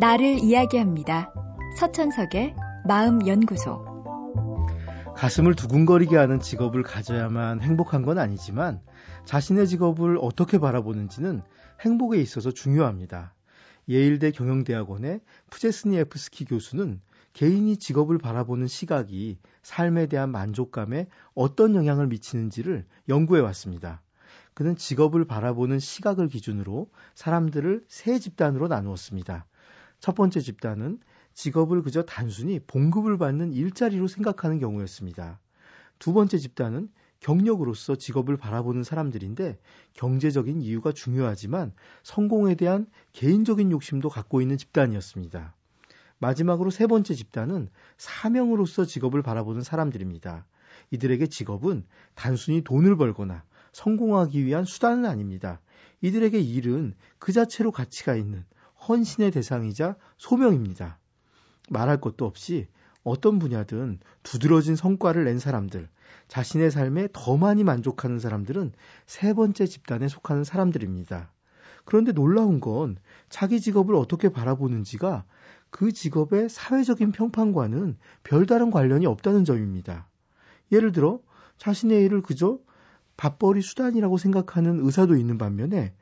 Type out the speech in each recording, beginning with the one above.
나를 이야기합니다. 서천석의 마음연구소. 가슴을 두근거리게 하는 직업을 가져야만 행복한 건 아니지만 자신의 직업을 어떻게 바라보는지는 행복에 있어서 중요합니다. 예일대 경영대학원의 푸제스니에프스키 교수는 개인이 직업을 바라보는 시각이 삶에 대한 만족감에 어떤 영향을 미치는지를 연구해 왔습니다. 그는 직업을 바라보는 시각을 기준으로 사람들을 세 집단으로 나누었습니다. 첫 번째 집단은 직업을 그저 단순히 봉급을 받는 일자리로 생각하는 경우였습니다. 두 번째 집단은 경력으로서 직업을 바라보는 사람들인데 경제적인 이유가 중요하지만 성공에 대한 개인적인 욕심도 갖고 있는 집단이었습니다. 마지막으로 세 번째 집단은 사명으로서 직업을 바라보는 사람들입니다. 이들에게 직업은 단순히 돈을 벌거나 성공하기 위한 수단은 아닙니다. 이들에게 일은 그 자체로 가치가 있는 헌신의 대상이자 소명입니다. 말할 것도 없이 어떤 분야든 두드러진 성과를 낸 사람들, 자신의 삶에 더 많이 만족하는 사람들은 세 번째 집단에 속하는 사람들입니다. 그런데 놀라운 건 자기 직업을 어떻게 바라보는지가 그 직업의 사회적인 평판과는 별다른 관련이 없다는 점입니다. 예를 들어 자신의 일을 그저 밥벌이 수단이라고 생각하는 의사도 있는 반면에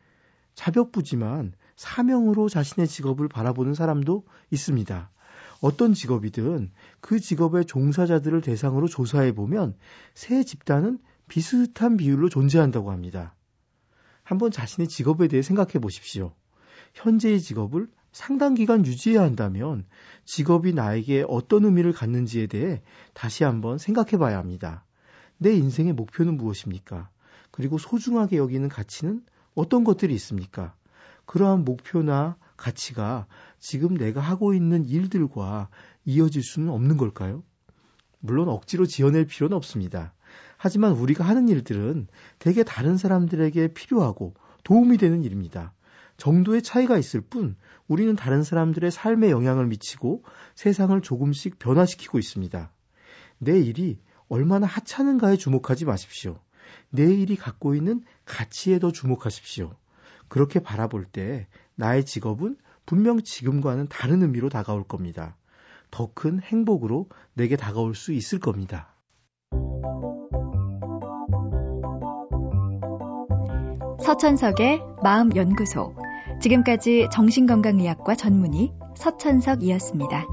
자벽부지만 사명으로 자신의 직업을 바라보는 사람도 있습니다. 어떤 직업이든 그 직업의 종사자들을 대상으로 조사해 보면 세 집단은 비슷한 비율로 존재한다고 합니다. 한번 자신의 직업에 대해 생각해 보십시오. 현재의 직업을 상당 기간 유지해야 한다면 직업이 나에게 어떤 의미를 갖는지에 대해 다시 한번 생각해 봐야 합니다. 내 인생의 목표는 무엇입니까? 그리고 소중하게 여기는 가치는 어떤 것들이 있습니까? 그러한 목표나 가치가 지금 내가 하고 있는 일들과 이어질 수는 없는 걸까요? 물론 억지로 지어낼 필요는 없습니다. 하지만 우리가 하는 일들은 대개 다른 사람들에게 필요하고 도움이 되는 일입니다. 정도의 차이가 있을 뿐 우리는 다른 사람들의 삶에 영향을 미치고 세상을 조금씩 변화시키고 있습니다. 내 일이 얼마나 하찮은가에 주목하지 마십시오. 내 일이 갖고 있는 가치에 더 주목하십시오. 그렇게 바라볼 때 나의 직업은 분명 지금과는 다른 의미로 다가올 겁니다. 더 큰 행복으로 내게 다가올 수 있을 겁니다. 서천석의 마음연구소. 지금까지 정신건강의학과 전문의 서천석이었습니다.